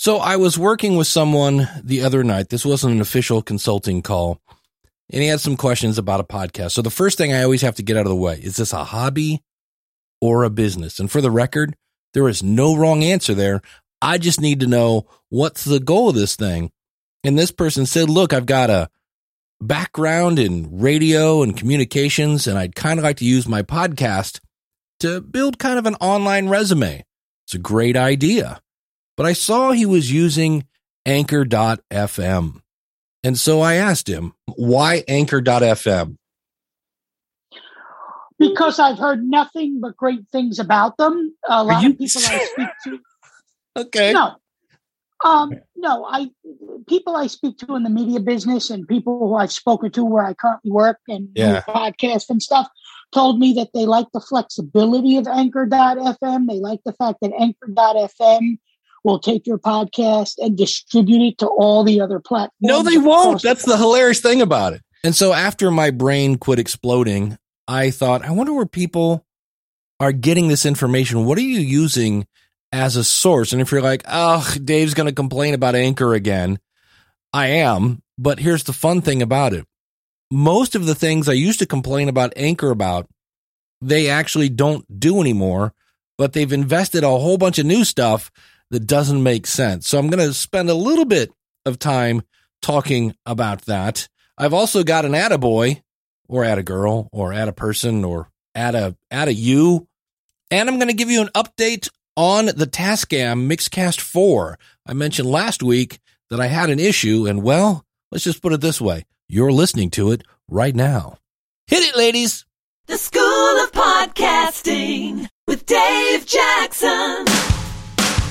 So I was working with someone the other night. This wasn't an official consulting call. And he had some questions about a podcast. So the first thing I always have to get out of the way is this a hobby or a business? And for the record, there is no wrong answer there. I just need to know what's the goal of this thing. And this person said, look, I've got a background in radio and communications, and I'd kind of like to use my podcast to build kind of an online resume. It's a great idea. But I saw he was using anchor.fm. And so I asked him, why anchor.fm? Because I've heard nothing but great things about them. A lot of people I speak to. okay. No. Um, no, I people I speak to in the media business and people who I've spoken to where I currently work and Yeah. podcast and stuff told me that they like the flexibility of anchor.fm. They like the fact that anchor.fm will take your podcast and distribute it to all the other platforms. No, they won't. That's the hilarious thing about it. And so after my brain quit exploding, I thought, I wonder where people are getting this information. What are you using as a source? And if you're like, oh, Dave's going to complain about Anchor again, I am. But here's the fun thing about it most of the things I used to complain about Anchor about, they actually don't do anymore, but they've invested a whole bunch of new stuff that doesn't make sense. So I'm going to spend a little bit of time talking about that. I've also got an attaboy or at a girl or at a person or at a at a you. And I'm going to give you an update on the Tascam Mixcast 4. I mentioned last week that I had an issue and well, let's just put it this way. You're listening to it right now. Hit it, ladies. The School of Podcasting with Dave Jackson.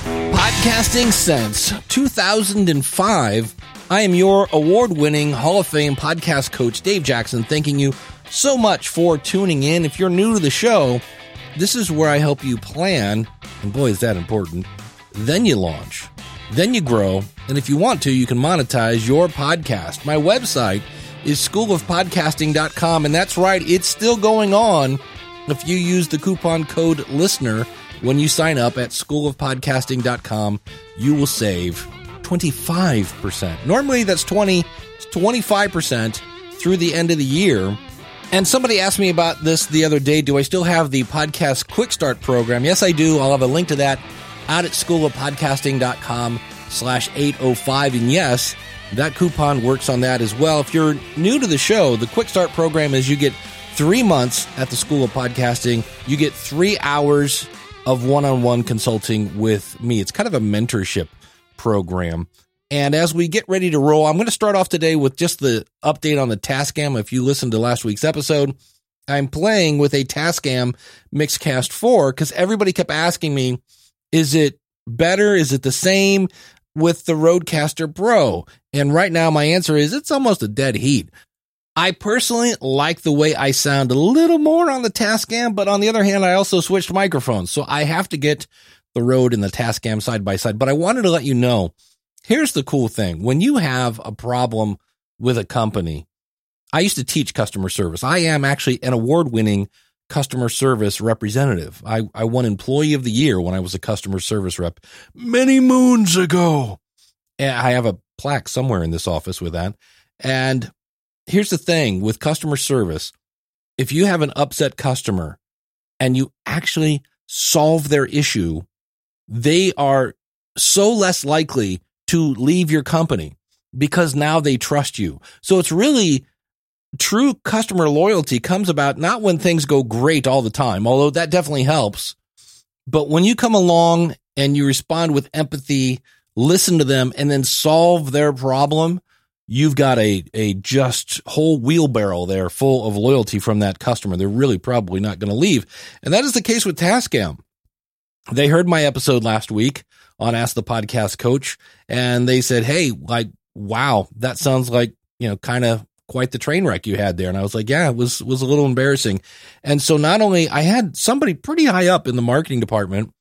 Podcasting since 2005. I am your award winning Hall of Fame podcast coach, Dave Jackson, thanking you so much for tuning in. If you're new to the show, this is where I help you plan, and boy, is that important. Then you launch, then you grow, and if you want to, you can monetize your podcast. My website is schoolofpodcasting.com, and that's right, it's still going on if you use the coupon code LISTENER when you sign up at schoolofpodcasting.com, you will save 25%. Normally that's 20, it's 25% through the end of the year. And somebody asked me about this the other day. Do I still have the podcast quick start program? Yes, I do. I'll have a link to that out at schoolofpodcasting.com slash 805. And yes, that coupon works on that as well. If you're new to the show, the quick start program is you get three months at the School of Podcasting. You get three hours of one on one consulting with me. It's kind of a mentorship program. And as we get ready to roll, I'm going to start off today with just the update on the Tascam. If you listened to last week's episode, I'm playing with a Tascam Mixcast 4 because everybody kept asking me, is it better? Is it the same with the Rodecaster Pro? And right now, my answer is it's almost a dead heat. I personally like the way I sound a little more on the Tascam, but on the other hand, I also switched microphones. So I have to get the Rode and the Tascam side by side. But I wanted to let you know here's the cool thing when you have a problem with a company, I used to teach customer service. I am actually an award winning customer service representative. I, I won employee of the year when I was a customer service rep many moons ago. And I have a plaque somewhere in this office with that. And here's the thing with customer service if you have an upset customer and you actually solve their issue, they are so less likely to leave your company because now they trust you. So it's really true customer loyalty comes about not when things go great all the time, although that definitely helps, but when you come along and you respond with empathy, listen to them, and then solve their problem, you've got a, a just whole wheelbarrow there full of loyalty from that customer. They're really probably not going to leave. And that is the case with Tascam. They heard my episode last week on Ask the Podcast Coach, and they said, Hey, like, wow, that sounds like, you know, kind of quite the train wreck you had there. And I was like, yeah, it was, was a little embarrassing. And so not only I had somebody pretty high up in the marketing department,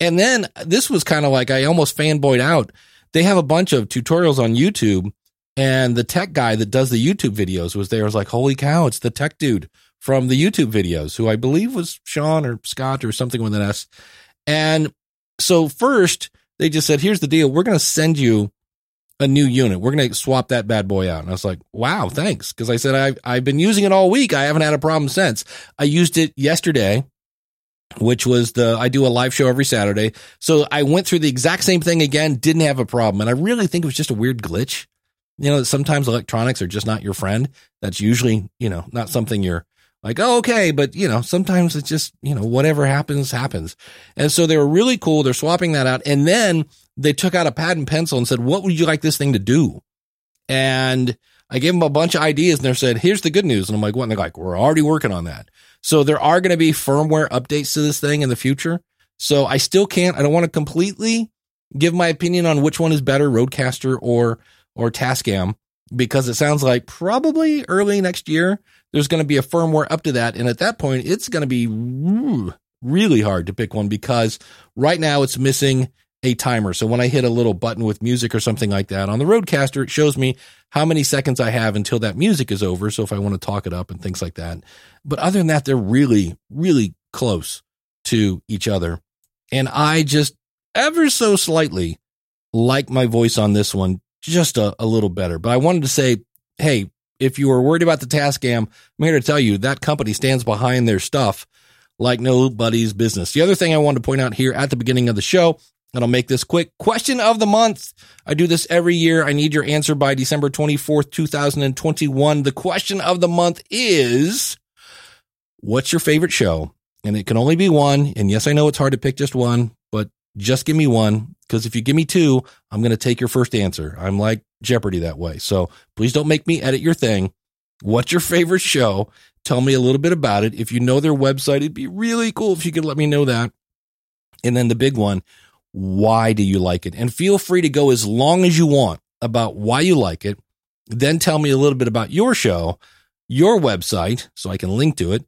and then this was kind of like I almost fanboyed out. They have a bunch of tutorials on YouTube and the tech guy that does the YouTube videos was there. I was like, holy cow, it's the tech dude from the YouTube videos, who I believe was Sean or Scott or something with an S. And so first they just said, here's the deal. We're going to send you a new unit. We're going to swap that bad boy out. And I was like, wow, thanks. Cause I said, I've, I've been using it all week. I haven't had a problem since. I used it yesterday, which was the, I do a live show every Saturday. So I went through the exact same thing again, didn't have a problem. And I really think it was just a weird glitch. You know, sometimes electronics are just not your friend. That's usually, you know, not something you're like, oh, okay. But, you know, sometimes it's just, you know, whatever happens, happens. And so they were really cool. They're swapping that out. And then they took out a pad and pencil and said, what would you like this thing to do? And I gave them a bunch of ideas and they said, here's the good news. And I'm like, what? And they're like, we're already working on that. So there are going to be firmware updates to this thing in the future. So I still can't, I don't want to completely give my opinion on which one is better, Rodecaster or, or Tascam, because it sounds like probably early next year, there's going to be a firmware up to that. And at that point, it's going to be really hard to pick one because right now it's missing a timer. So when I hit a little button with music or something like that on the Rodecaster, it shows me how many seconds I have until that music is over. So if I want to talk it up and things like that. But other than that, they're really, really close to each other. And I just ever so slightly like my voice on this one just a, a little better. But I wanted to say, hey, if you were worried about the Tascam, I'm here to tell you that company stands behind their stuff like nobody's business. The other thing I wanted to point out here at the beginning of the show and I'll make this quick. Question of the month. I do this every year. I need your answer by December 24th, 2021. The question of the month is What's your favorite show? And it can only be one. And yes, I know it's hard to pick just one, but just give me one. Because if you give me two, I'm going to take your first answer. I'm like Jeopardy that way. So please don't make me edit your thing. What's your favorite show? Tell me a little bit about it. If you know their website, it'd be really cool if you could let me know that. And then the big one why do you like it? And feel free to go as long as you want about why you like it. Then tell me a little bit about your show, your website, so I can link to it,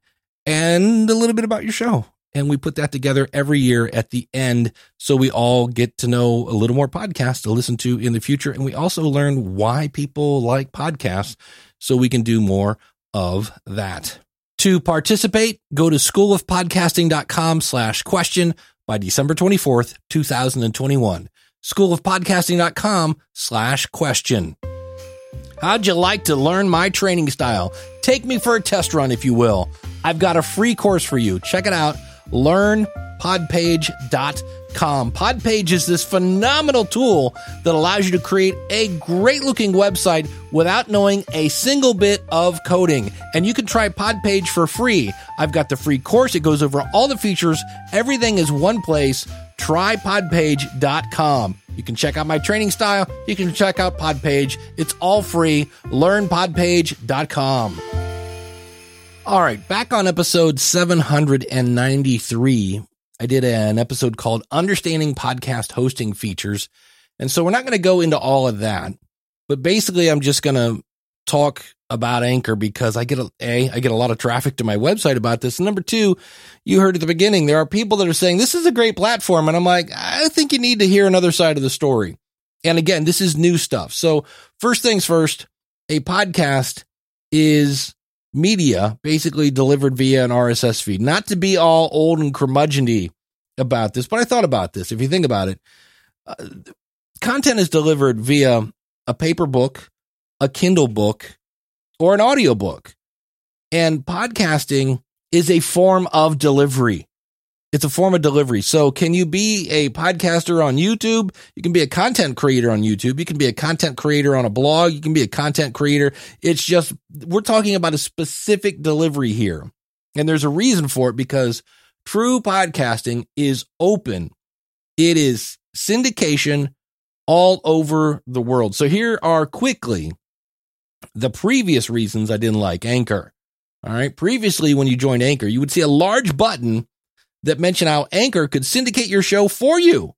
and a little bit about your show. And we put that together every year at the end so we all get to know a little more podcasts to listen to in the future. And we also learn why people like podcasts so we can do more of that. To participate, go to schoolofpodcasting.com slash question by December 24th, 2021. Schoolofpodcasting.com slash question. How'd you like to learn my training style? Take me for a test run, if you will. I've got a free course for you. Check it out. LearnPodpage.com com. Podpage is this phenomenal tool that allows you to create a great looking website without knowing a single bit of coding. And you can try Podpage for free. I've got the free course. It goes over all the features. Everything is one place. Try podpage.com. You can check out my training style. You can check out Podpage. It's all free. LearnPodpage.com. All right, back on episode 793. I did an episode called Understanding Podcast Hosting Features. And so we're not going to go into all of that, but basically I'm just going to talk about Anchor because I get a, a, I get a lot of traffic to my website about this. And number two, you heard at the beginning, there are people that are saying this is a great platform. And I'm like, I think you need to hear another side of the story. And again, this is new stuff. So first things first, a podcast is media basically delivered via an RSS feed. Not to be all old and curmudgeony about this, but I thought about this. If you think about it, uh, content is delivered via a paper book, a Kindle book, or an audio book. And podcasting is a form of delivery. It's a form of delivery. So can you be a podcaster on YouTube? You can be a content creator on YouTube. You can be a content creator on a blog. You can be a content creator. It's just, we're talking about a specific delivery here. And there's a reason for it because true podcasting is open. It is syndication all over the world. So here are quickly the previous reasons I didn't like Anchor. All right. Previously, when you joined Anchor, you would see a large button that mention how Anchor could syndicate your show for you.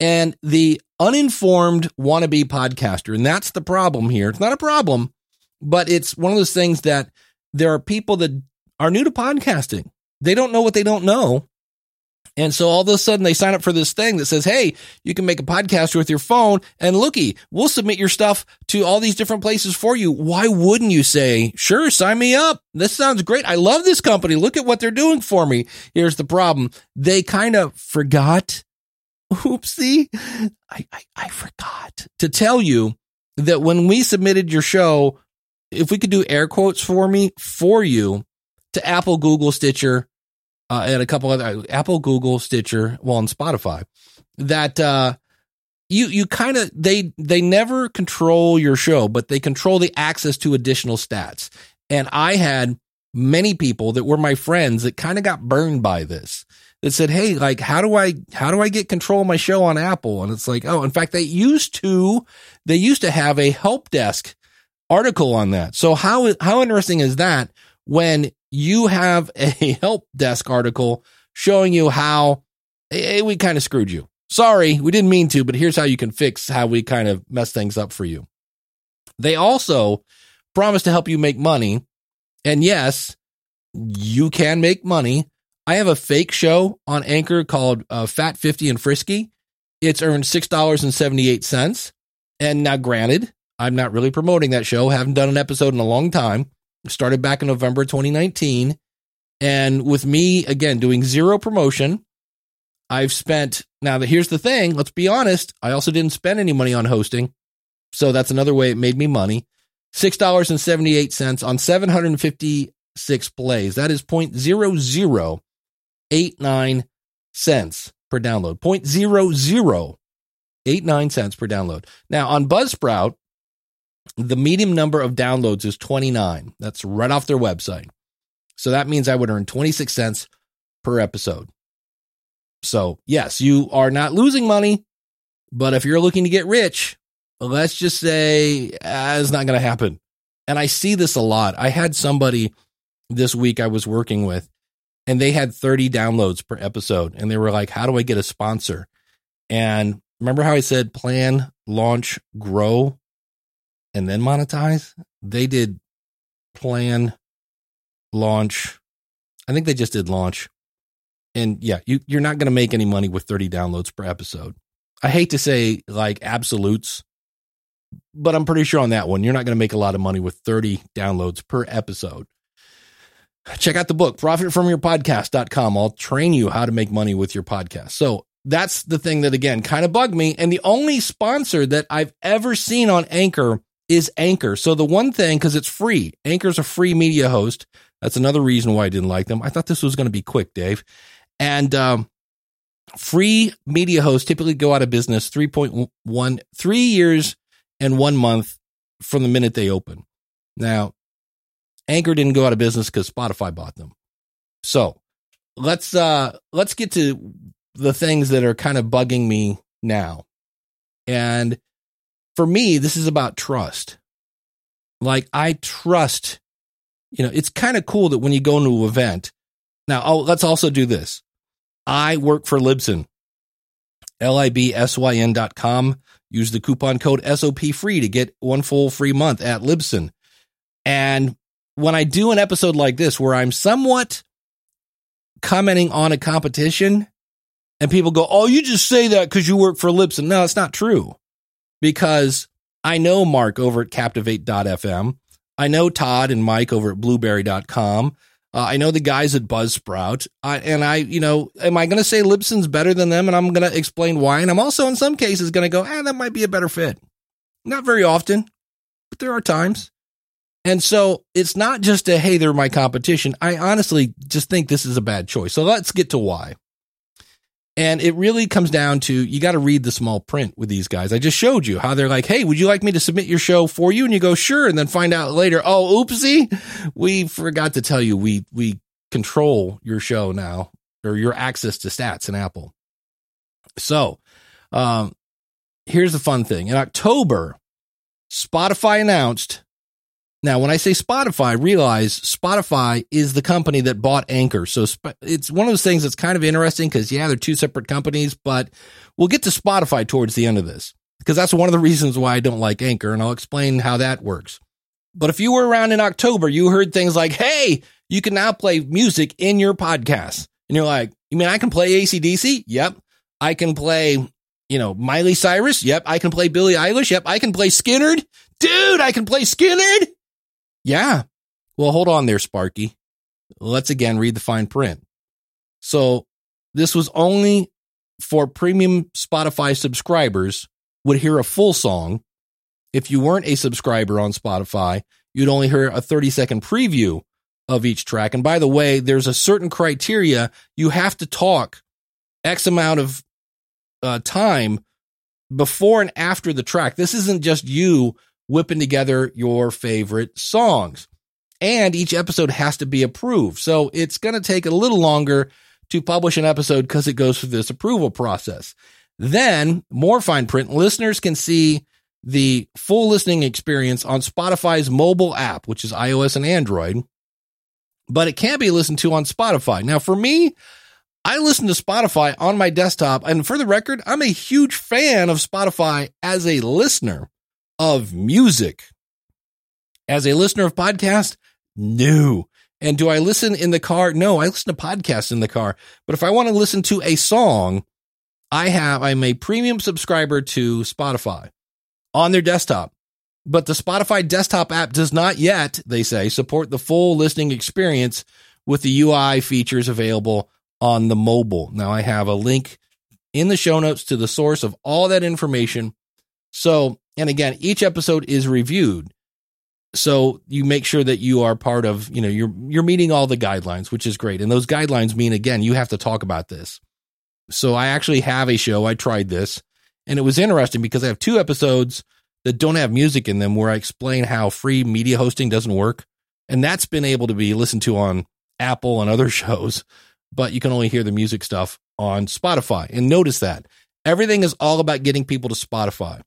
And the uninformed wannabe podcaster, and that's the problem here. It's not a problem, but it's one of those things that there are people that are new to podcasting. They don't know what they don't know. And so all of a sudden they sign up for this thing that says, Hey, you can make a podcast with your phone and looky, we'll submit your stuff to all these different places for you. Why wouldn't you say, sure, sign me up? This sounds great. I love this company. Look at what they're doing for me. Here's the problem. They kind of forgot oopsie, I, I, I forgot to tell you that when we submitted your show, if we could do air quotes for me, for you to Apple, Google, Stitcher, uh, and a couple other Apple, Google, Stitcher, well, and Spotify, that, uh, you, you kind of, they, they never control your show, but they control the access to additional stats. And I had many people that were my friends that kind of got burned by this that said, Hey, like, how do I, how do I get control of my show on Apple? And it's like, Oh, in fact, they used to, they used to have a help desk article on that. So how, how interesting is that when you have a help desk article showing you how hey, we kind of screwed you? Sorry, we didn't mean to, but here's how you can fix how we kind of mess things up for you. They also promise to help you make money. And yes, you can make money. I have a fake show on Anchor called uh, Fat 50 and Frisky. It's earned $6.78. And now, granted, I'm not really promoting that show. Haven't done an episode in a long time. Started back in November 2019. And with me, again, doing zero promotion, I've spent. Now, here's the thing. Let's be honest. I also didn't spend any money on hosting. So that's another way it made me money. $6.78 on 756 plays. That is 0.0089 cents per download. 0.0089 cents per download. Now on Buzzsprout, the medium number of downloads is 29. That's right off their website. So that means I would earn 26 cents per episode. So, yes, you are not losing money, but if you're looking to get rich, let's just say uh, it's not going to happen. And I see this a lot. I had somebody this week I was working with, and they had 30 downloads per episode. And they were like, How do I get a sponsor? And remember how I said plan, launch, grow, and then monetize? They did plan, launch. I think they just did launch. And yeah, you, you're not going to make any money with 30 downloads per episode. I hate to say like absolutes, but I'm pretty sure on that one, you're not going to make a lot of money with 30 downloads per episode. Check out the book, profitfromyourpodcast.com. I'll train you how to make money with your podcast. So that's the thing that, again, kind of bugged me. And the only sponsor that I've ever seen on Anchor is Anchor. So the one thing, because it's free, Anchor's a free media host. That's another reason why I didn't like them. I thought this was going to be quick, Dave. And um, free media hosts typically go out of business 3.1, three years and one month from the minute they open. Now, Anchor didn't go out of business because Spotify bought them. So let's uh let's get to the things that are kind of bugging me now. And for me, this is about trust. Like I trust, you know, it's kind of cool that when you go into an event. Now, oh, let's also do this. I work for Libsyn, L-I-B-S-Y-N dot com. Use the coupon code SOP free to get one full free month at Libsyn. And when I do an episode like this where I'm somewhat commenting on a competition and people go, Oh, you just say that because you work for Libsyn. No, it's not true because I know Mark over at captivate.fm. I know Todd and Mike over at blubrry.com. Uh, I know the guys at Buzzsprout, I, and I, you know, am I going to say Libsyn's better than them? And I'm going to explain why. And I'm also, in some cases, going to go, ah, that might be a better fit. Not very often, but there are times. And so it's not just a, hey, they're my competition. I honestly just think this is a bad choice. So let's get to why. And it really comes down to you got to read the small print with these guys. I just showed you how they're like, hey, would you like me to submit your show for you? And you go, sure. And then find out later, oh, oopsie, we forgot to tell you we we control your show now or your access to stats in Apple. So um, here's the fun thing. In October, Spotify announced now, when I say Spotify, realize Spotify is the company that bought Anchor. So it's one of those things that's kind of interesting because, yeah, they're two separate companies, but we'll get to Spotify towards the end of this because that's one of the reasons why I don't like Anchor. And I'll explain how that works. But if you were around in October, you heard things like, hey, you can now play music in your podcast. And you're like, you mean I can play ACDC? Yep. I can play, you know, Miley Cyrus? Yep. I can play Billie Eilish? Yep. I can play Skynyrd? Dude, I can play Skynyrd? Yeah. Well, hold on there, Sparky. Let's again read the fine print. So this was only for premium Spotify subscribers would hear a full song. If you weren't a subscriber on Spotify, you'd only hear a 30 second preview of each track. And by the way, there's a certain criteria. You have to talk X amount of uh, time before and after the track. This isn't just you whipping together your favorite songs. And each episode has to be approved. So it's going to take a little longer to publish an episode because it goes through this approval process. Then, more fine print, listeners can see the full listening experience on Spotify's mobile app, which is iOS and Android, but it can be listened to on Spotify. Now, for me, I listen to Spotify on my desktop. And for the record, I'm a huge fan of Spotify as a listener of music. As a listener of podcast, no. And do I listen in the car? No, I listen to podcasts in the car. But if I want to listen to a song, I have, I'm a premium subscriber to Spotify on their desktop. But the Spotify desktop app does not yet, they say, support the full listening experience with the UI features available on the mobile. Now I have a link in the show notes to the source of all that information. So, and again, each episode is reviewed. So you make sure that you are part of, you know, you're you're meeting all the guidelines, which is great. And those guidelines mean again, you have to talk about this. So I actually have a show. I tried this and it was interesting because I have two episodes that don't have music in them where I explain how free media hosting doesn't work. And that's been able to be listened to on Apple and other shows, but you can only hear the music stuff on Spotify. And notice that everything is all about getting people to Spotify.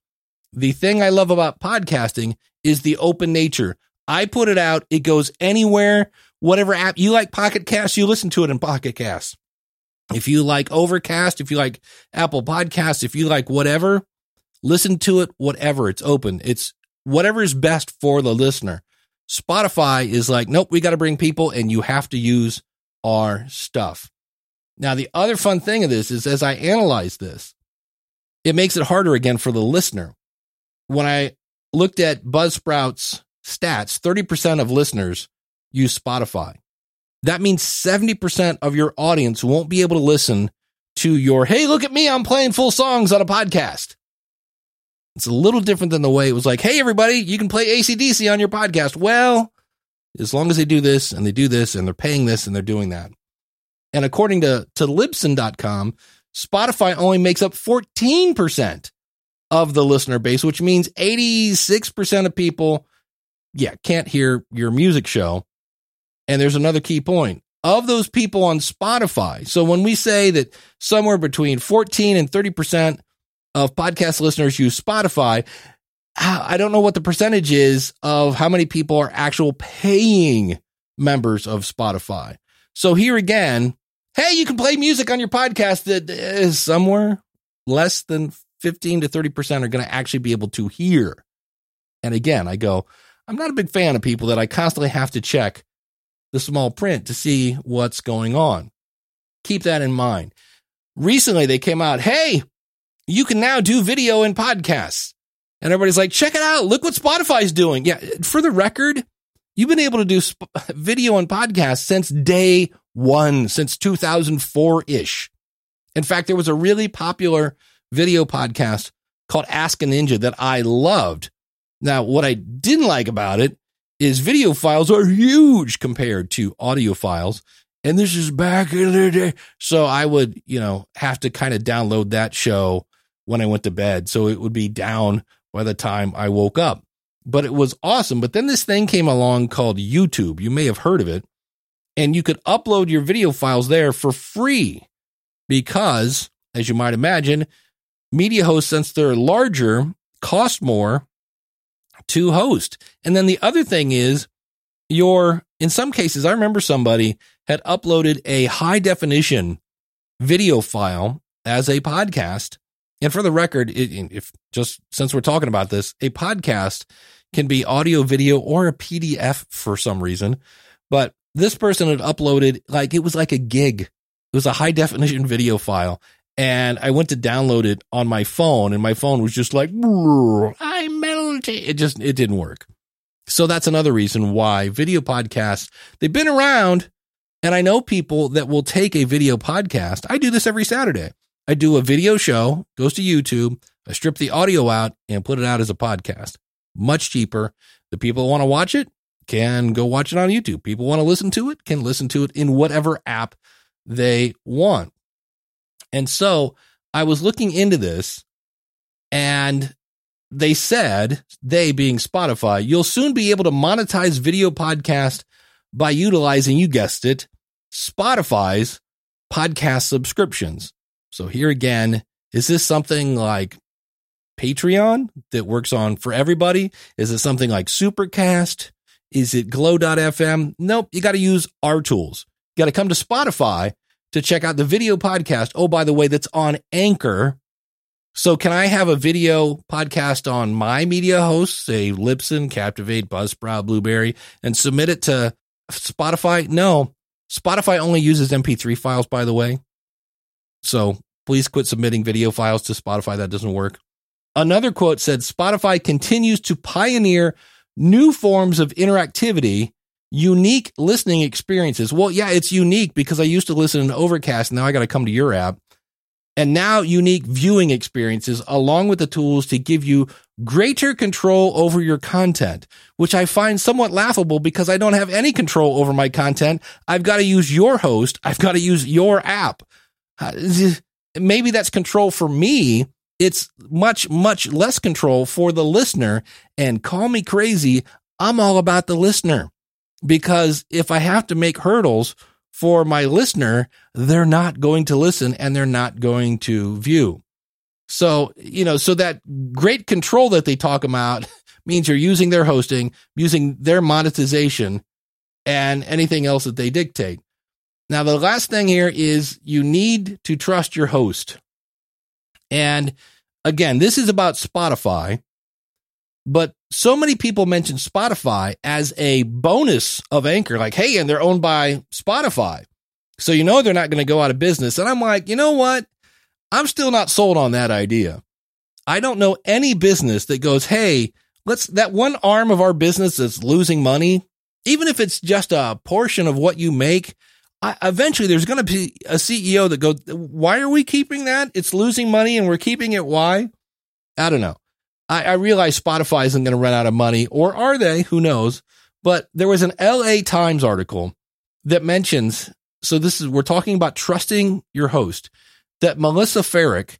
The thing I love about podcasting is the open nature. I put it out, it goes anywhere, whatever app you like Pocket Cast, you listen to it in Pocket Cast. If you like Overcast, if you like Apple Podcasts, if you like whatever, listen to it, whatever. It's open. It's whatever is best for the listener. Spotify is like, nope, we got to bring people and you have to use our stuff. Now, the other fun thing of this is as I analyze this, it makes it harder again for the listener. When I looked at Buzzsprout's stats, 30% of listeners use Spotify that means 70% of your audience won't be able to listen to your, hey, look at me, I'm playing full songs on a podcast. It's a little different than the way it was like, hey, everybody, you can play ACDC on your podcast. Well, as long as they do this and they do this and they're paying this and they're doing that. And according to, to Libsyn.com, Spotify only makes up 14% of the listener base, which means 86% of people, yeah, can't hear your music show and there's another key point of those people on Spotify. So when we say that somewhere between 14 and 30% of podcast listeners use Spotify, ah, I don't know what the percentage is of how many people are actual paying members of Spotify. So here again, hey, you can play music on your podcast that is somewhere less than 15 to 30% are going to actually be able to hear. And again, I go, I'm not a big fan of people that I constantly have to check the small print to see what's going on. Keep that in mind. Recently, they came out, hey, you can now do video and podcasts. And everybody's like, check it out. Look what Spotify's doing. Yeah, for the record, you've been able to do sp- video and podcasts since day one, since 2004 ish. In fact, there was a really popular video podcast called Ask a Ninja that I loved. Now, what I didn't like about it is video files are huge compared to audio files. And this is back in the day. So I would, you know, have to kind of download that show when I went to bed. So it would be down by the time I woke up. But it was awesome. But then this thing came along called YouTube. You may have heard of it. And you could upload your video files there for free because, as you might imagine, media hosts, since they're larger, cost more to host. And then the other thing is your, in some cases, I remember somebody had uploaded a high definition video file as a podcast. And for the record, if just since we're talking about this, a podcast can be audio, video, or a PDF for some reason. But this person had uploaded like it was like a gig. It was a high definition video file and I went to download it on my phone, and my phone was just like, I melted. It just it didn't work. So that's another reason why video podcasts they've been around, and I know people that will take a video podcast. I do this every Saturday. I do a video show, goes to YouTube. I strip the audio out and put it out as a podcast. Much cheaper. The people who want to watch it can go watch it on YouTube. People want to listen to it can listen to it in whatever app they want. And so I was looking into this and they said, they being Spotify, you'll soon be able to monetize video podcast by utilizing, you guessed it, Spotify's podcast subscriptions. So here again, is this something like Patreon that works on for everybody? Is it something like Supercast? Is it glow.fm? Nope. You got to use our tools. You got to come to Spotify to check out the video podcast. Oh, by the way, that's on Anchor. So can I have a video podcast on my media hosts, say Libsyn, Captivate, Buzzsprout, Blubrry, and submit it to Spotify? No. Spotify only uses MP3 files, by the way. So please quit submitting video files to Spotify. That doesn't work. Another quote said Spotify continues to pioneer new forms of interactivity, unique listening experiences. Well, yeah, it's unique because I used to listen to Overcast. Now I got to come to your app. And now unique viewing experiences along with the tools to give you greater control over your content, which I find somewhat laughable because I don't have any control over my content. I've got to use your host. I've got to use your app. Uh, maybe that's control for me. It's much, much less control for the listener. And call me crazy. I'm all about the listener because if I have to make hurdles for my listener, they're not going to listen and they're not going to view. So, you know, so that great control that they talk about means you're using their hosting, using their monetization and anything else that they dictate. Now, the last thing here is you need to trust your host. And again, this is about Spotify, but so many people mention Spotify as a bonus of Anchor, like, hey, and they're owned by Spotify. So you know they're not going to go out of business. And I'm like, you know what? I'm still not sold on that idea. I don't know any business that goes, hey, let's that one arm of our business that's losing money, even if it's just a portion of what you make, I, eventually there's going to be a CEO that goes, why are we keeping that? It's losing money and we're keeping it. Why? I don't know. I, I realize Spotify isn't going to run out of money, or are they? Who knows? But there was an LA Times article that mentions. So this is we're talking about trusting your host. That Melissa Ferrick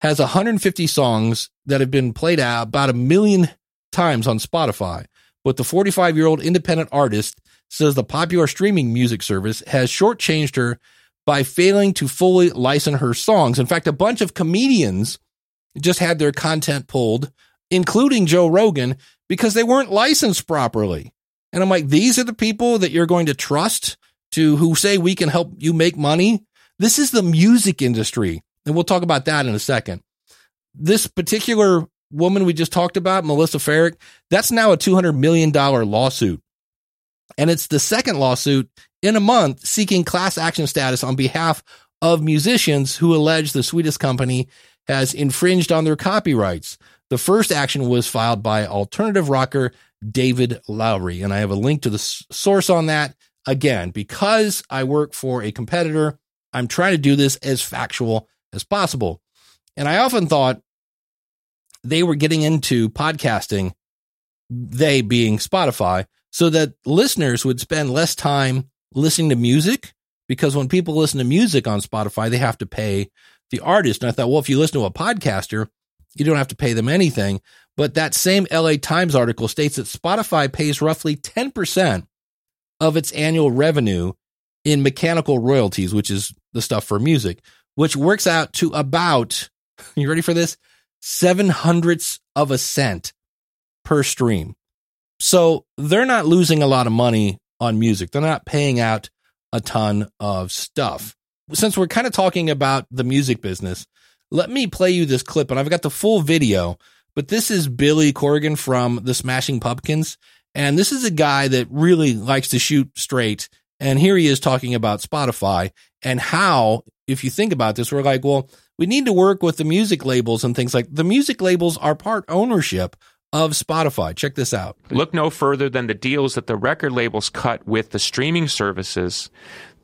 has 150 songs that have been played out about a million times on Spotify. But the 45 year old independent artist says the popular streaming music service has shortchanged her by failing to fully license her songs. In fact, a bunch of comedians just had their content pulled, including Joe Rogan, because they weren't licensed properly. And I'm like, these are the people that you're going to trust to who say we can help you make money. This is the music industry. And we'll talk about that in a second. This particular woman we just talked about, Melissa Ferrick, that's now a $200 million lawsuit. And it's the second lawsuit in a month seeking class action status on behalf of musicians who allege the Swedish company has infringed on their copyrights. The first action was filed by alternative rocker David Lowery. And I have a link to the source on that. Again, because I work for a competitor, I'm trying to do this as factual as possible. And I often thought they were getting into podcasting, they being Spotify, so that listeners would spend less time listening to music because when people listen to music on Spotify, they have to pay the artist. And I thought, well, if you listen to a podcaster, you don't have to pay them anything. But that same LA Times article states that Spotify pays roughly 10% of its annual revenue in mechanical royalties, which is the stuff for music, which works out to about, you ready for this? Seven hundredths of a cent per stream. So they're not losing a lot of money on music. They're not paying out a ton of stuff since we're kind of talking about the music business, let me play you this clip. And I've got the full video, but this is Billy Corgan from the Smashing Pumpkins. And this is a guy that really likes to shoot straight. And here he is talking about Spotify and how, if you think about this, we're like, well, we need to work with the music labels and things like the music labels are part ownership of Spotify. Check this out. Look no further than the deals that the record labels cut with the streaming services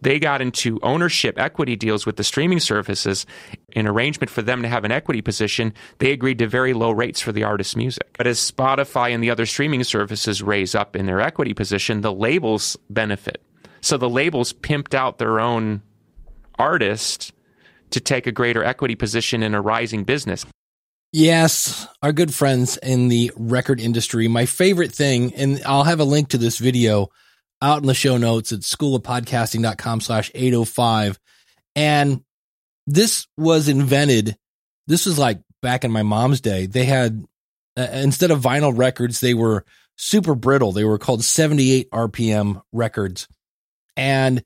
they got into ownership equity deals with the streaming services in arrangement for them to have an equity position. They agreed to very low rates for the artist's music. But as spotify and the other streaming services raise up in their equity position the labels benefit. So the labels pimped out their own artist to take a greater equity position in a rising business. Yes, our good friends in the record industry. My favorite thing, and I'll have a link to this video out in the show notes at schoolofpodcasting.com slash 805. And this was invented. This was like back in my mom's day. They had, uh, instead of vinyl records, they were super brittle. They were called 78 RPM records. And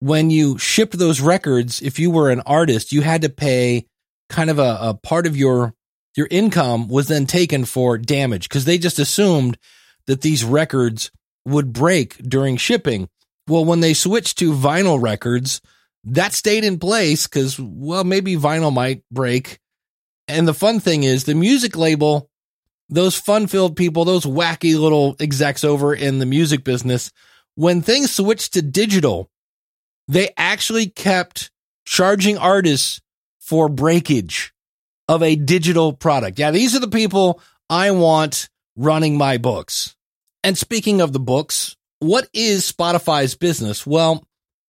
when you shipped those records, if you were an artist, you had to pay kind of a, a part of your your income was then taken for damage because they just assumed that these records would break during shipping. Well, when they switched to vinyl records, that stayed in place because, well, maybe vinyl might break. And the fun thing is the music label, those fun filled people, those wacky little execs over in the music business, when things switched to digital, they actually kept charging artists for breakage of a digital product. Yeah, these are the people I want running my books. And speaking of the books, what is Spotify's business? Well,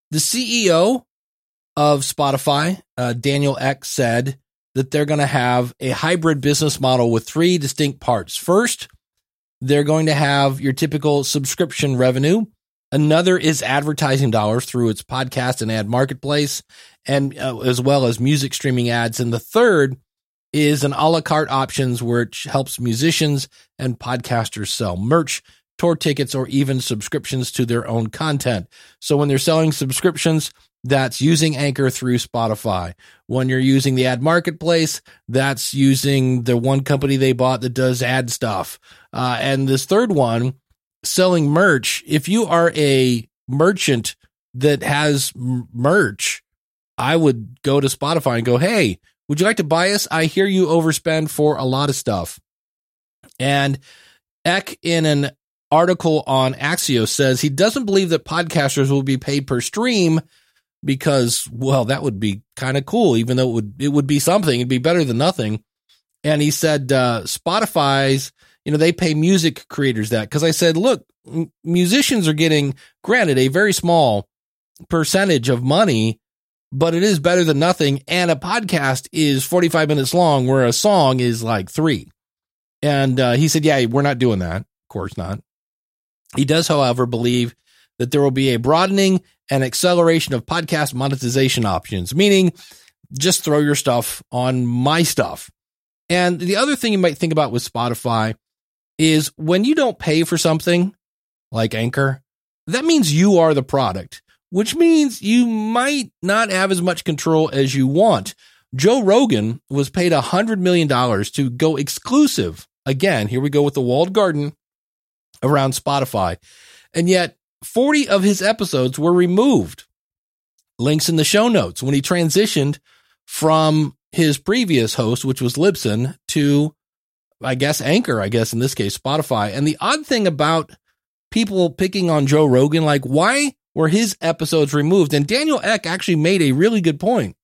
the CEO of Spotify, uh, Daniel Ek, said that they're going to have a hybrid business model with three distinct parts. First, they're going to have your typical subscription revenue. Another is advertising dollars through its podcast and ad marketplace, and uh, as well as music streaming ads. And the third is an a la carte options which helps musicians and podcasters sell merch, tour tickets, or even subscriptions to their own content. So when they're selling subscriptions, that's using Anchor through Spotify. When you're using the ad marketplace, that's using the one company they bought that does ad stuff. Uh, and this third one, selling merch. If you are a merchant that has merch, I would go to Spotify and go, Hey, would you like to buy us? I hear you overspend for a lot of stuff. And Ek, in an article on Axios, says he doesn't believe that podcasters will be paid per stream because, well, that would be kind of cool, even though it would, it would be something. It'd be better than nothing. And he said, uh, Spotify's, you know, they pay music creators that. Cause I said, look, m- musicians are getting granted a very small percentage of money but it is better than nothing. And a podcast is 45 minutes long, where a song is like three. And uh, he said, Yeah, we're not doing that. Of course not. He does, however, believe that there will be a broadening and acceleration of podcast monetization options, meaning just throw your stuff on my stuff. And the other thing you might think about with Spotify is when you don't pay for something like Anchor, that means you are the product which means you might not have as much control as you want. Joe Rogan was paid a $100 million to go exclusive. Again, here we go with the walled garden around Spotify. And yet, 40 of his episodes were removed. Links in the show notes when he transitioned from his previous host, which was Libsyn, to, I guess, Anchor, I guess in this case, Spotify. And the odd thing about people picking on Joe Rogan, like, why were his episodes removed. And Daniel Ek actually made a really good point.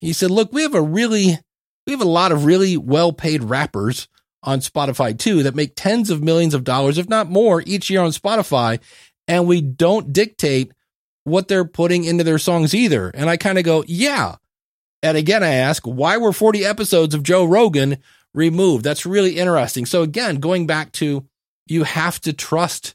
He said, look, we have a really, we have a lot of really well paid rappers on Spotify too that make tens of millions of dollars, if not more, each year on Spotify. And we don't dictate what they're putting into their songs either. And I kind of go, yeah. And again, I ask, why were 40 episodes of Joe Rogan removed? That's really interesting. So again, going back to you have to trust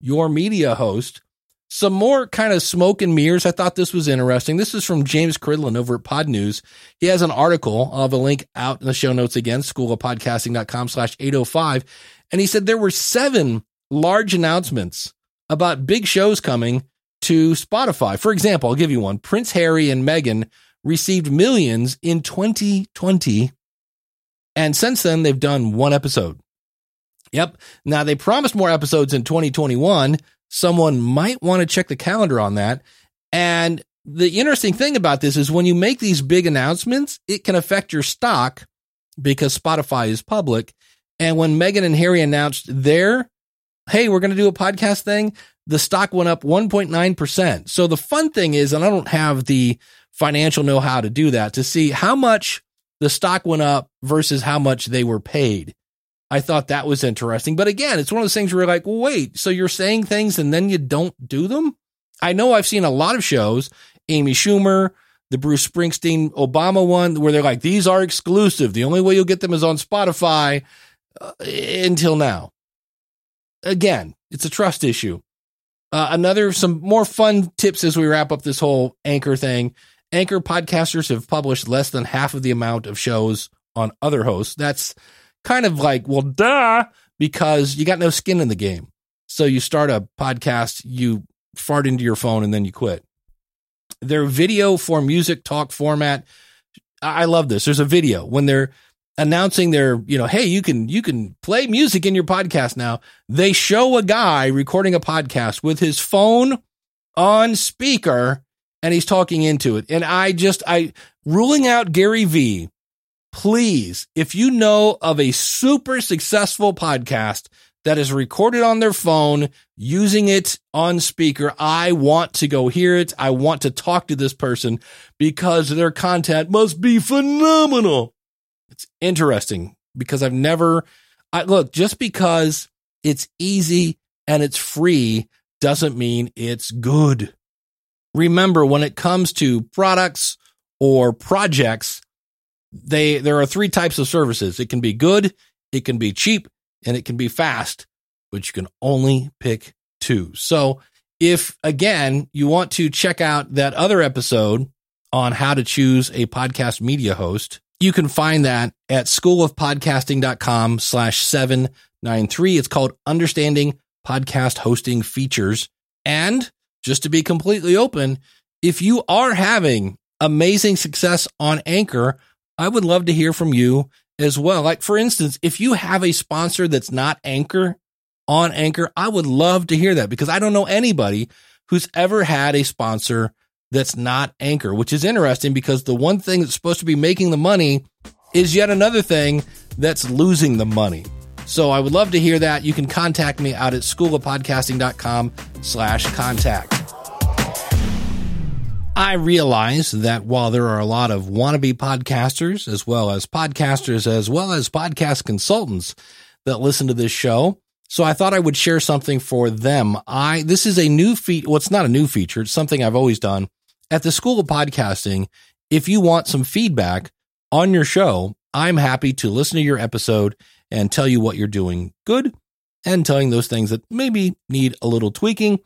your media host some more kind of smoke and mirrors. I thought this was interesting. This is from James Cridland over at Podnews. He has an article. I'll have a link out in the show notes again, schoolofpodcasting.com slash 805. And he said there were seven large announcements about big shows coming to Spotify. For example, I'll give you one. Prince Harry and Meghan received millions in 2020. And since then, they've done one episode. Yep. Now they promised more episodes in 2021 someone might want to check the calendar on that. And the interesting thing about this is when you make these big announcements, it can affect your stock because Spotify is public. And when Meghan and Harry announced their, hey, we're going to do a podcast thing, the stock went up 1.9%. So the fun thing is, and I don't have the financial know how to do that, to see how much the stock went up versus how much they were paid. I thought that was interesting. But again, it's one of those things where you're like, wait, so you're saying things and then you don't do them? I know I've seen a lot of shows, Amy Schumer, the Bruce Springsteen Obama one, where they're like, these are exclusive. The only way you'll get them is on Spotify uh, until now. Again, it's a trust issue. Uh, another, some more fun tips as we wrap up this whole anchor thing. Anchor podcasters have published less than half of the amount of shows on other hosts. That's kind of like, well, duh, because you got no skin in the game. So you start a podcast, you fart into your phone, and then you quit. Their video for music talk format. I love this. There's a video when they're announcing their, you know, hey, you can you can play music in your podcast now. They show a guy recording a podcast with his phone on speaker and he's talking into it. And I just I ruling out Gary Vee. Please, if you know of a super successful podcast that is recorded on their phone using it on speaker, I want to go hear it. I want to talk to this person because their content must be phenomenal. It's interesting because I've never I look, just because it's easy and it's free doesn't mean it's good. Remember, when it comes to products or projects, they there are three types of services. It can be good, it can be cheap, and it can be fast, but you can only pick two. So, if again you want to check out that other episode on how to choose a podcast media host, you can find that at schoolofpodcasting.com slash 793. It's called Understanding Podcast Hosting Features. And just to be completely open, if you are having amazing success on Anchor, I would love to hear from you as well. Like, for instance, if you have a sponsor that's not Anchor on Anchor, I would love to hear that because I don't know anybody who's ever had a sponsor that's not Anchor, which is interesting because the one thing that's supposed to be making the money is yet another thing that's losing the money. So I would love to hear that. You can contact me out at schoolofpodcasting.com slash contact. I realize that while there are a lot of wannabe podcasters, as well as podcasters, as well as podcast consultants that listen to this show, so I thought I would share something for them. I this is a new feature. Well, it's not a new feature. It's something I've always done at the School of Podcasting. If you want some feedback on your show, I'm happy to listen to your episode and tell you what you're doing good and telling those things that maybe need a little tweaking.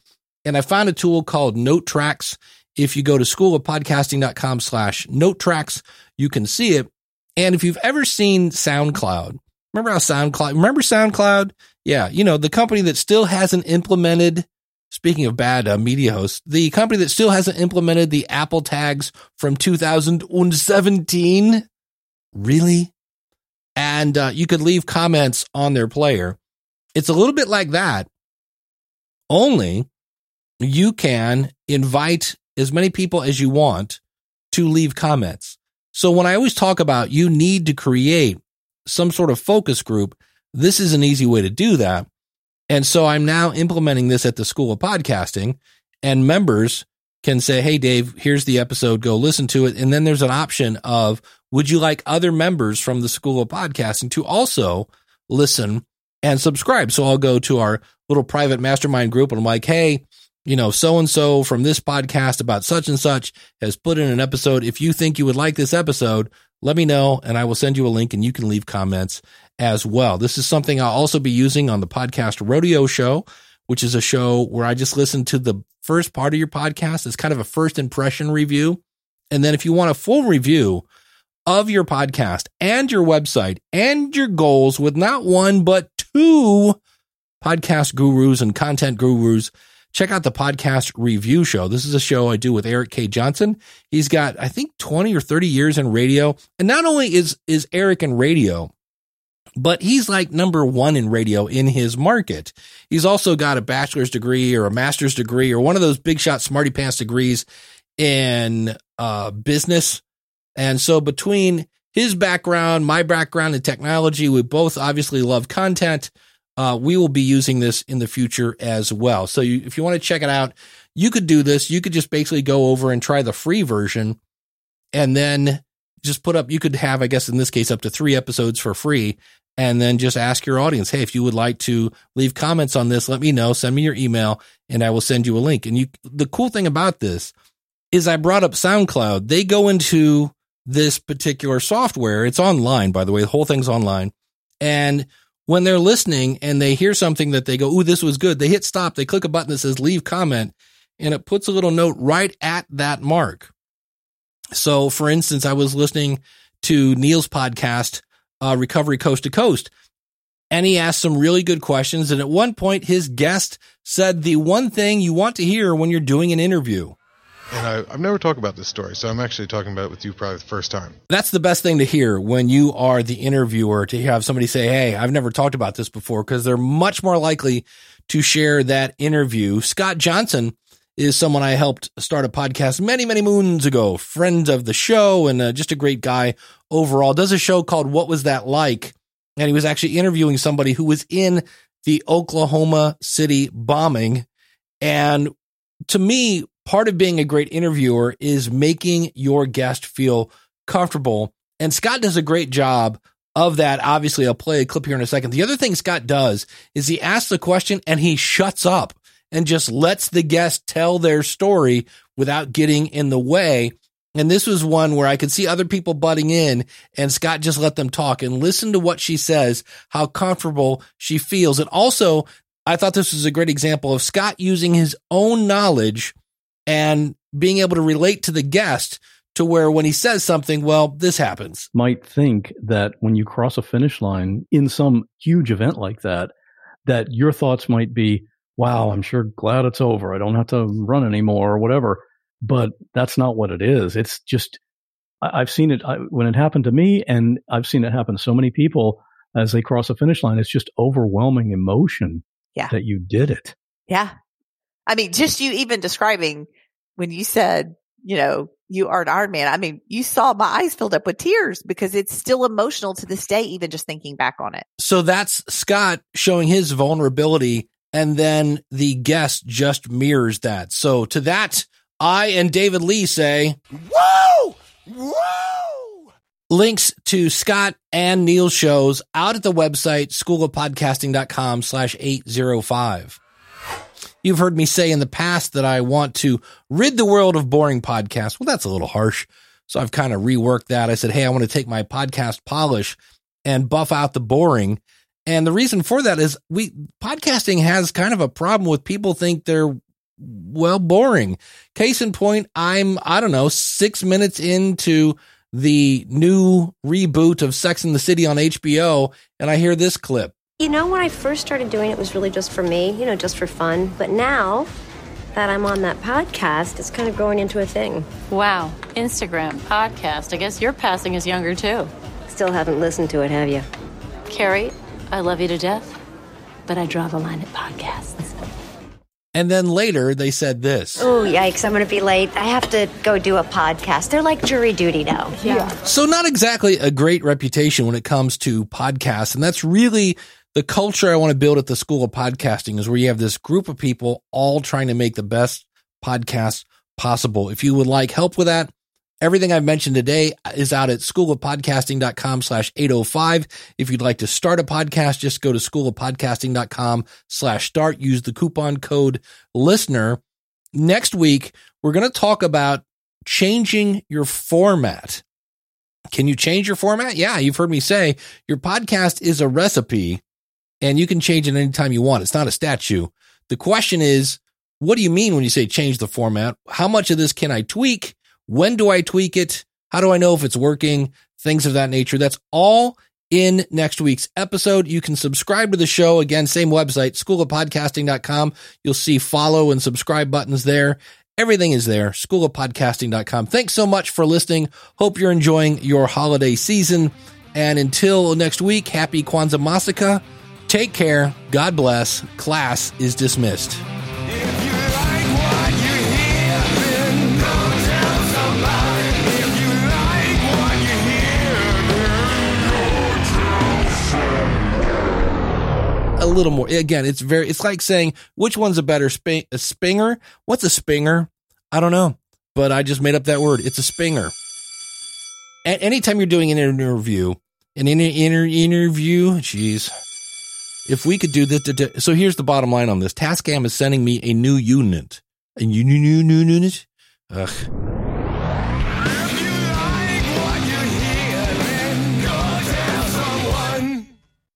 And I found a tool called Note Tracks. If you go to schoolofpodcasting.com slash note tracks, you can see it. And if you've ever seen SoundCloud, remember how SoundCloud, remember SoundCloud? Yeah. You know, the company that still hasn't implemented, speaking of bad uh, media hosts, the company that still hasn't implemented the Apple tags from 2017. Really? And uh, you could leave comments on their player. It's a little bit like that, only you can invite as many people as you want to leave comments. So when I always talk about you need to create some sort of focus group, this is an easy way to do that. And so I'm now implementing this at the School of Podcasting and members can say, Hey, Dave, here's the episode. Go listen to it. And then there's an option of, would you like other members from the School of Podcasting to also listen and subscribe? So I'll go to our little private mastermind group and I'm like, Hey, you know, so and so from this podcast about such and such has put in an episode. If you think you would like this episode, let me know and I will send you a link and you can leave comments as well. This is something I'll also be using on the podcast Rodeo Show, which is a show where I just listen to the first part of your podcast. It's kind of a first impression review. And then if you want a full review of your podcast and your website and your goals with not one, but two podcast gurus and content gurus, check out the podcast review show. This is a show I do with Eric K. Johnson. He's got, I think, 20 or 30 years in radio. And not only is, is Eric in radio, but he's like number one in radio in his market. He's also got a bachelor's degree or a master's degree or one of those big shot smarty pants degrees in uh, business. And so between his background, my background in technology, we both obviously love content. Uh, we will be using this in the future as well. So you, if you want to check it out, you could do this. You could just basically go over and try the free version and then just put up, you could have, I guess in this case, up to three episodes for free. And then just ask your audience, hey, if you would like to leave comments on this, let me know. Send me your email and I will send you a link. And you, the cool thing about this is I brought up SoundCloud. They go into this particular software. It's online, by the way. The whole thing's online. And when they're listening and they hear something that they go, Ooh, this was good. They hit stop. They click a button that says leave comment and it puts a little note right at that mark. So for instance, I was listening to Neil's podcast, uh, Recovery Coast to Coast, and he asked some really good questions. And at one point, his guest said the one thing you want to hear when you're doing an interview. And I, I've never talked about this story, so I'm actually talking about it with you probably the first time. That's the best thing to hear when you are the interviewer to have somebody say, Hey, I've never talked about this before, because they're much more likely to share that interview. Scott Johnson is someone I helped start a podcast many, many moons ago, friend of the show and uh, just a great guy overall. Does a show called What Was That Like? And he was actually interviewing somebody who was in the Oklahoma City bombing. And to me, part of being a great interviewer is making your guest feel comfortable. And Scott does a great job of that. Obviously, I'll play a clip here in a second. The other thing Scott does is he asks the question and he shuts up and just lets the guest tell their story without getting in the way. And this was one where I could see other people butting in and Scott just let them talk and listen to what she says, how comfortable she feels. And also, I thought this was a great example of Scott using his own knowledge and being able to relate to the guest to where when he says something, well, this happens. Might think that when you cross a finish line in some huge event like that, that your thoughts might be, wow, I'm sure glad it's over. I don't have to run anymore or whatever. But that's not what it is. It's just, I, have seen it I, when it happened to me, and I've seen it happen to so many people as they cross a finish line. It's just overwhelming emotion Yeah. that you did it. Yeah. I mean, just you even describing when you said, you know, you are an Iron Man. I mean, you saw my eyes filled up with tears because it's still emotional to this day, even just thinking back on it. So that's Scott showing his vulnerability and then the guest just mirrors that. So to that, I and David Lee say, Whoa! Whoa! Links to Scott and Neil's shows out at the website, schoolofpodcasting.com slash 805. You've heard me say in the past that I want to rid the world of boring podcasts. Well, that's a little harsh. So I've kind of reworked that. I said, Hey, I want to take my podcast polish and buff out the boring. And the reason for that is we podcasting has kind of a problem with people think they're well boring. Case in point, I'm I don't know, 6 minutes into the new reboot of Sex in the City on HBO and I hear this clip. You know, when I first started doing it, it was really just for me, you know, just for fun. But now that I'm on that podcast, it's kind of growing into a thing. Wow, Instagram, podcast. I guess your passing is younger too. Still haven't listened to it, have you? Carrie, I love you to death, but I draw the line at podcasts. And then later they said this. Oh, yikes, I'm going to be late. I have to go do a podcast. They're like jury duty now. Yeah. So not exactly a great reputation when it comes to podcasts. And that's really the culture I want to build at the School of Podcasting is where you have this group of people all trying to make the best podcasts possible. If you would like help with that, everything I've mentioned today is out at schoolofpodcasting.com slash 805. If you'd like to start a podcast, just go to schoolofpodcasting.com slash start. Use the coupon code listener. Next week, we're going to talk about changing your format. Can you change your format? Yeah, you've heard me say your podcast is a recipe and you can change it anytime you want. It's not a statue. The question is, what do you mean when you say change the format? How much of this can I tweak? When do I tweak it? How do I know if it's working? Things of that nature. That's all in next week's episode. You can subscribe to the show. Again, same website, schoolofpodcasting.com. You'll see follow and subscribe buttons there. Everything is there, schoolofpodcasting.com. Thanks so much for listening. Hope you're enjoying your holiday season. And until next week, happy Kwanzaa Masaka. Take care. God bless. Class is dismissed. a little more. Again, it's very, it's like saying which one's a better a spinger. What's a spinger? I don't know, but I just made up that word. It's a spinger. A- anytime you're doing an interview, an inter- inter- interview, jeez. If we could do this, so here's the bottom line on this. Tascam is sending me a new unit. A new, new, new, unit? Ugh.